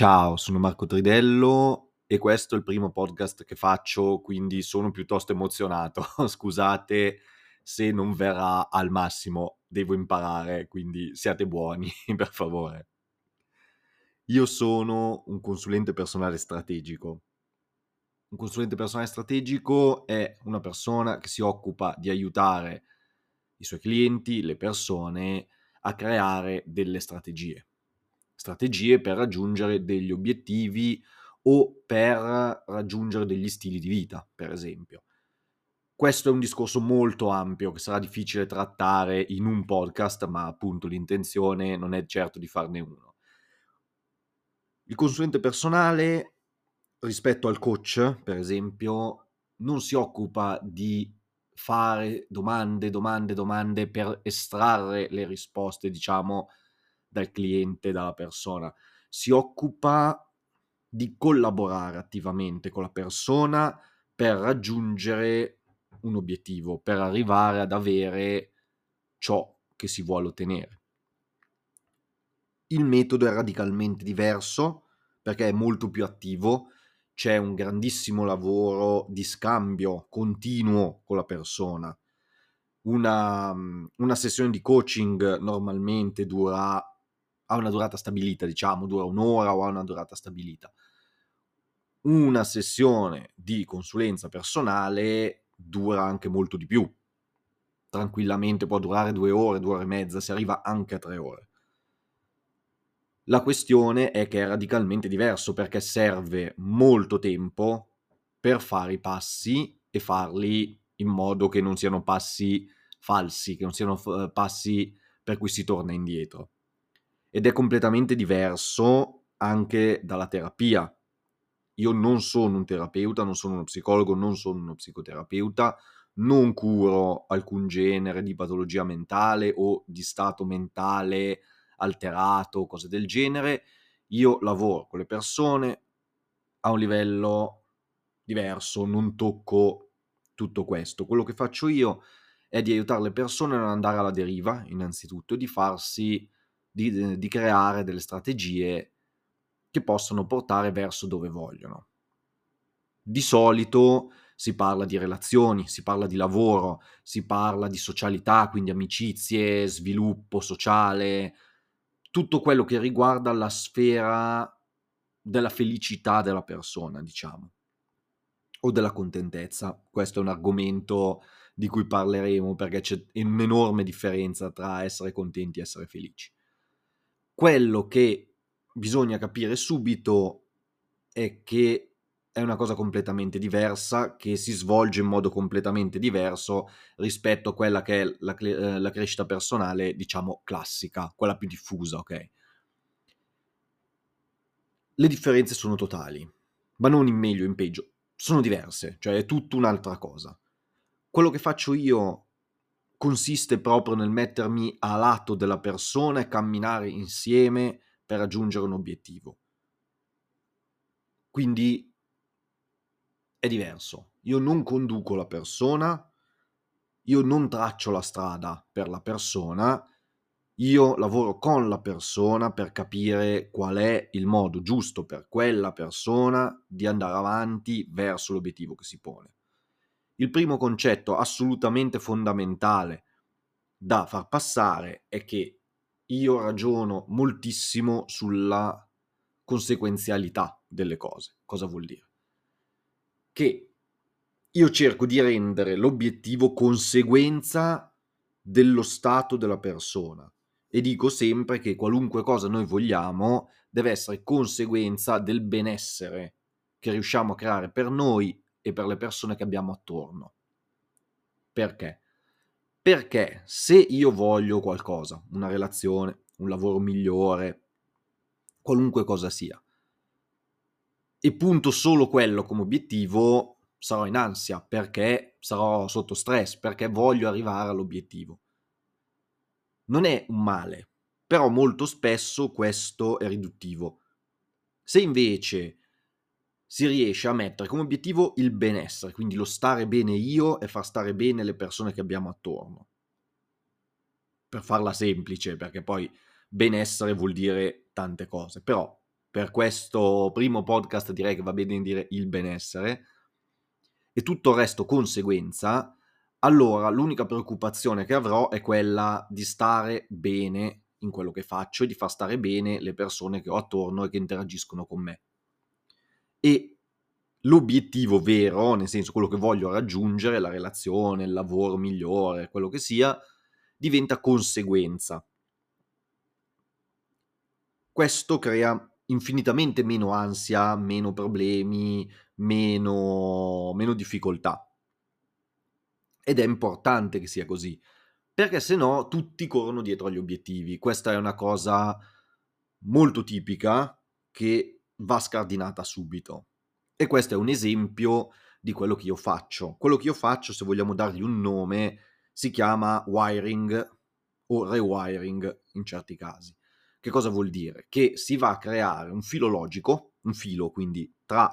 Ciao, sono Marco Tridello e questo è il primo podcast che faccio, quindi sono piuttosto emozionato. Scusate se non verrà al massimo, devo imparare, quindi siate buoni, per favore. Io sono un consulente personale strategico. Un consulente personale strategico è una persona che si occupa di aiutare i suoi clienti, le persone, a creare delle strategie strategie per raggiungere degli obiettivi o per raggiungere degli stili di vita, per esempio. Questo è un discorso molto ampio che sarà difficile trattare in un podcast, ma appunto l'intenzione non è certo di farne uno. Il consulente personale, rispetto al coach, per esempio, non si occupa di fare domande, domande, domande per estrarre le risposte, diciamo, dal cliente, dalla persona. Si occupa di collaborare attivamente con la persona per raggiungere un obiettivo, per arrivare ad avere ciò che si vuole ottenere. Il metodo è radicalmente diverso perché è molto più attivo, c'è un grandissimo lavoro di scambio continuo con la persona. Una, una sessione di coaching normalmente dura ha una durata stabilita, diciamo, dura un'ora o ha una durata stabilita. Una sessione di consulenza personale dura anche molto di più. Tranquillamente può durare due ore, due ore e mezza, si arriva anche a tre ore. La questione è che è radicalmente diverso perché serve molto tempo per fare i passi e farli in modo che non siano passi falsi, che non siano eh, passi per cui si torna indietro ed è completamente diverso anche dalla terapia. Io non sono un terapeuta, non sono uno psicologo, non sono uno psicoterapeuta, non curo alcun genere di patologia mentale o di stato mentale alterato, cose del genere. Io lavoro con le persone a un livello diverso, non tocco tutto questo. Quello che faccio io è di aiutare le persone a non andare alla deriva, innanzitutto, e di farsi di, di creare delle strategie che possono portare verso dove vogliono. Di solito si parla di relazioni, si parla di lavoro, si parla di socialità, quindi amicizie, sviluppo sociale, tutto quello che riguarda la sfera della felicità della persona, diciamo, o della contentezza. Questo è un argomento di cui parleremo perché c'è un'enorme differenza tra essere contenti e essere felici. Quello che bisogna capire subito è che è una cosa completamente diversa, che si svolge in modo completamente diverso rispetto a quella che è la, eh, la crescita personale, diciamo, classica, quella più diffusa, ok? Le differenze sono totali, ma non in meglio o in peggio, sono diverse, cioè è tutta un'altra cosa. Quello che faccio io consiste proprio nel mettermi a lato della persona e camminare insieme per raggiungere un obiettivo. Quindi è diverso. Io non conduco la persona, io non traccio la strada per la persona, io lavoro con la persona per capire qual è il modo giusto per quella persona di andare avanti verso l'obiettivo che si pone. Il primo concetto assolutamente fondamentale da far passare è che io ragiono moltissimo sulla conseguenzialità delle cose. Cosa vuol dire? Che io cerco di rendere l'obiettivo conseguenza dello stato della persona e dico sempre che qualunque cosa noi vogliamo deve essere conseguenza del benessere che riusciamo a creare per noi e per le persone che abbiamo attorno. Perché? Perché se io voglio qualcosa, una relazione, un lavoro migliore, qualunque cosa sia, e punto solo quello come obiettivo, sarò in ansia perché sarò sotto stress, perché voglio arrivare all'obiettivo. Non è un male, però molto spesso questo è riduttivo. Se invece si riesce a mettere come obiettivo il benessere, quindi lo stare bene io e far stare bene le persone che abbiamo attorno. Per farla semplice, perché poi benessere vuol dire tante cose, però per questo primo podcast direi che va bene dire il benessere, e tutto il resto conseguenza, allora l'unica preoccupazione che avrò è quella di stare bene in quello che faccio e di far stare bene le persone che ho attorno e che interagiscono con me. E l'obiettivo vero, nel senso quello che voglio raggiungere, la relazione, il lavoro migliore, quello che sia, diventa conseguenza. Questo crea infinitamente meno ansia, meno problemi, meno, meno difficoltà. Ed è importante che sia così, perché se no tutti corrono dietro agli obiettivi. Questa è una cosa molto tipica che va scardinata subito. E questo è un esempio di quello che io faccio. Quello che io faccio, se vogliamo dargli un nome, si chiama wiring o rewiring in certi casi. Che cosa vuol dire? Che si va a creare un filo logico, un filo quindi tra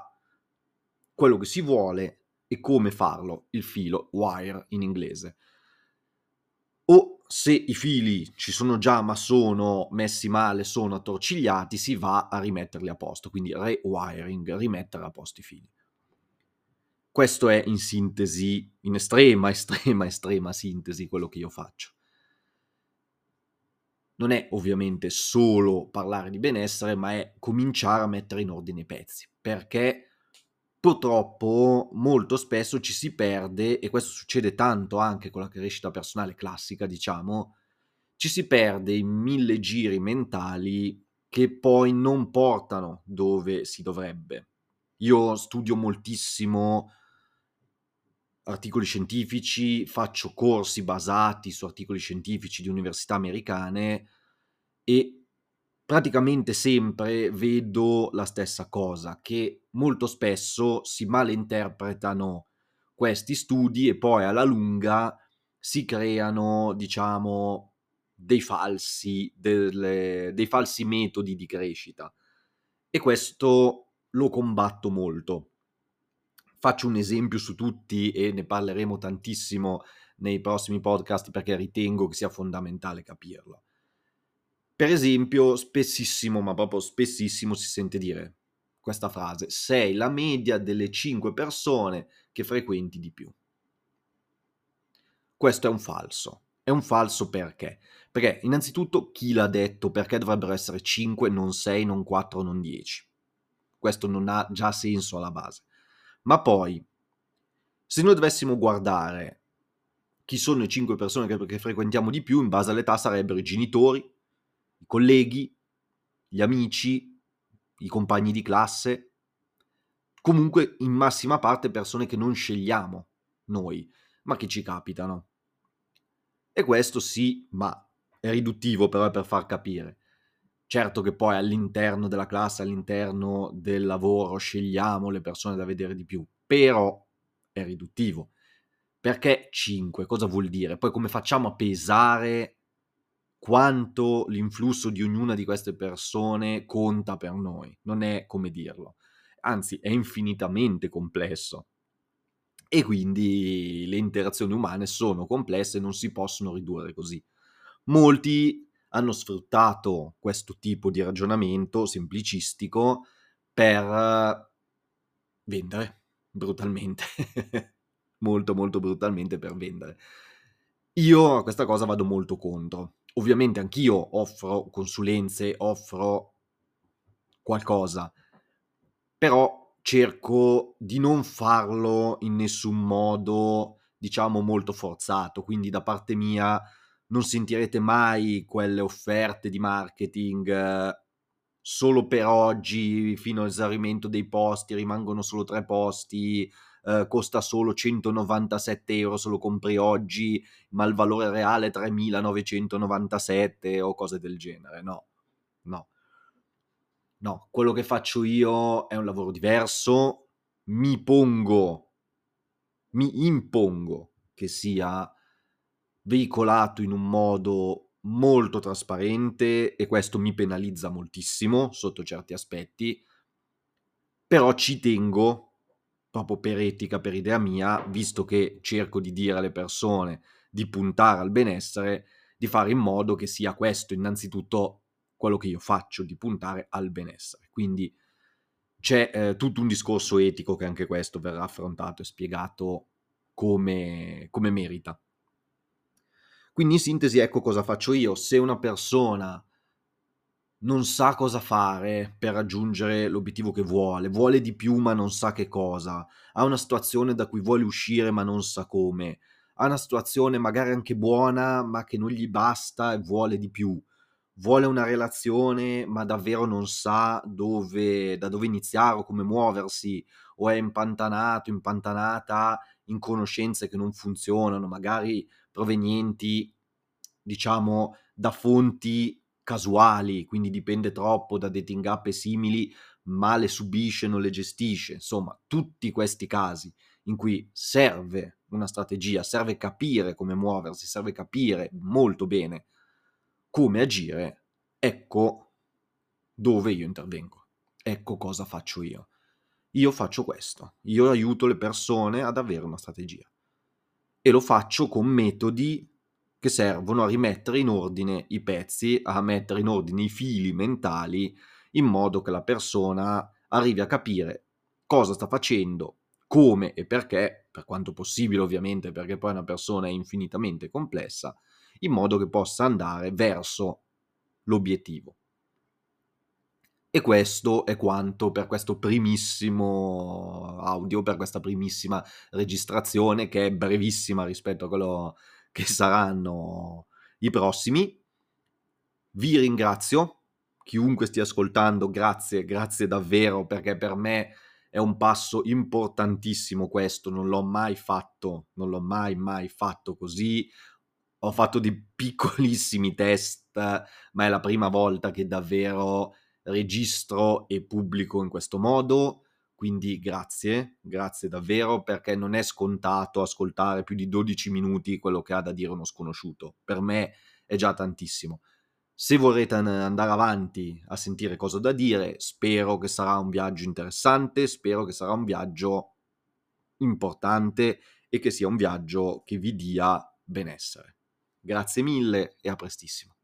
quello che si vuole e come farlo, il filo, wire in inglese. O se i fili ci sono già ma sono messi male, sono attorcigliati, si va a rimetterli a posto, quindi rewiring, rimettere a posto i fili. Questo è in sintesi, in estrema, estrema, estrema sintesi quello che io faccio. Non è ovviamente solo parlare di benessere, ma è cominciare a mettere in ordine i pezzi, perché purtroppo molto spesso ci si perde, e questo succede tanto anche con la crescita personale classica, diciamo, ci si perde in mille giri mentali che poi non portano dove si dovrebbe. Io studio moltissimo articoli scientifici, faccio corsi basati su articoli scientifici di università americane e praticamente sempre vedo la stessa cosa, che molto spesso si malinterpretano questi studi e poi alla lunga si creano, diciamo, dei falsi, delle, dei falsi metodi di crescita. E questo lo combatto molto Faccio un esempio su tutti e ne parleremo tantissimo nei prossimi podcast perché ritengo che sia fondamentale capirlo. Per esempio, spessissimo, ma proprio spessissimo si sente dire questa frase, sei la media delle 5 persone che frequenti di più. Questo è un falso. È un falso perché? Perché innanzitutto chi l'ha detto perché dovrebbero essere 5, non 6, non 4, non 10? Questo non ha già senso alla base. Ma poi, se noi dovessimo guardare chi sono le 5 persone che, che frequentiamo di più, in base all'età sarebbero i genitori, colleghi, gli amici, i compagni di classe, comunque in massima parte persone che non scegliamo noi, ma che ci capitano. E questo sì, ma è riduttivo però per far capire. Certo che poi all'interno della classe, all'interno del lavoro, scegliamo le persone da vedere di più, però è riduttivo. Perché 5? Cosa vuol dire? Poi come facciamo a pesare quanto l'influsso di ognuna di queste persone conta per noi? Non è come dirlo, anzi è infinitamente complesso. E quindi le interazioni umane sono complesse e non si possono ridurre così. Molti hanno sfruttato questo tipo di ragionamento semplicistico per vendere brutalmente, molto molto brutalmente per vendere. Io a questa cosa vado molto contro. Ovviamente anch'io offro consulenze, offro qualcosa, però cerco di non farlo in nessun modo, diciamo, molto forzato. Quindi da parte mia non sentirete mai quelle offerte di marketing solo per oggi, fino all'esaurimento dei posti, rimangono solo tre posti, eh, costa solo 197 euro se lo compri oggi, ma il valore reale è 3997 o cose del genere. No, no. No, quello che faccio io è un lavoro diverso, mi pongo, mi impongo che sia veicolato in un modo molto trasparente e questo mi penalizza moltissimo sotto certi aspetti, però ci tengo, proprio per etica, per idea mia, visto che cerco di dire alle persone di puntare al benessere, di fare in modo che sia questo innanzitutto quello che io faccio, di puntare al benessere. Quindi c'è eh, tutto un discorso etico che anche questo verrà affrontato e spiegato come, come merita. Quindi in sintesi ecco cosa faccio io. Se una persona non sa cosa fare per raggiungere l'obiettivo che vuole, vuole di più ma non sa che cosa, ha una situazione da cui vuole uscire ma non sa come, ha una situazione magari anche buona ma che non gli basta e vuole di più, vuole una relazione ma davvero non sa dove, da dove iniziare o come muoversi, o è impantanato, impantanata in conoscenze che non funzionano, magari provenienti, diciamo, da fonti casuali, quindi dipende troppo da dating app e simili, ma le subisce, non le gestisce. Insomma, tutti questi casi in cui serve una strategia, serve capire come muoversi, serve capire molto bene come agire, ecco dove io intervengo. Ecco cosa faccio io. Io faccio questo, io aiuto le persone ad avere una strategia e lo faccio con metodi che servono a rimettere in ordine i pezzi, a mettere in ordine i fili mentali, in modo che la persona arrivi a capire cosa sta facendo, come e perché, per quanto possibile ovviamente, perché poi una persona è infinitamente complessa, in modo che possa andare verso l'obiettivo. E questo è quanto per questo primissimo audio, per questa primissima registrazione che è brevissima rispetto a quello che saranno i prossimi. Vi ringrazio, chiunque stia ascoltando, grazie, grazie davvero perché per me è un passo importantissimo questo, non l'ho mai fatto, non l'ho mai mai fatto così. Ho fatto dei piccolissimi test, ma è la prima volta che davvero registro e pubblico in questo modo quindi grazie, grazie davvero perché non è scontato ascoltare più di 12 minuti quello che ha da dire uno sconosciuto. Per me è già tantissimo. Se vorrete andare avanti a sentire cosa da dire, spero che sarà un viaggio interessante, spero che sarà un viaggio importante e che sia un viaggio che vi dia benessere. Grazie mille e a prestissimo.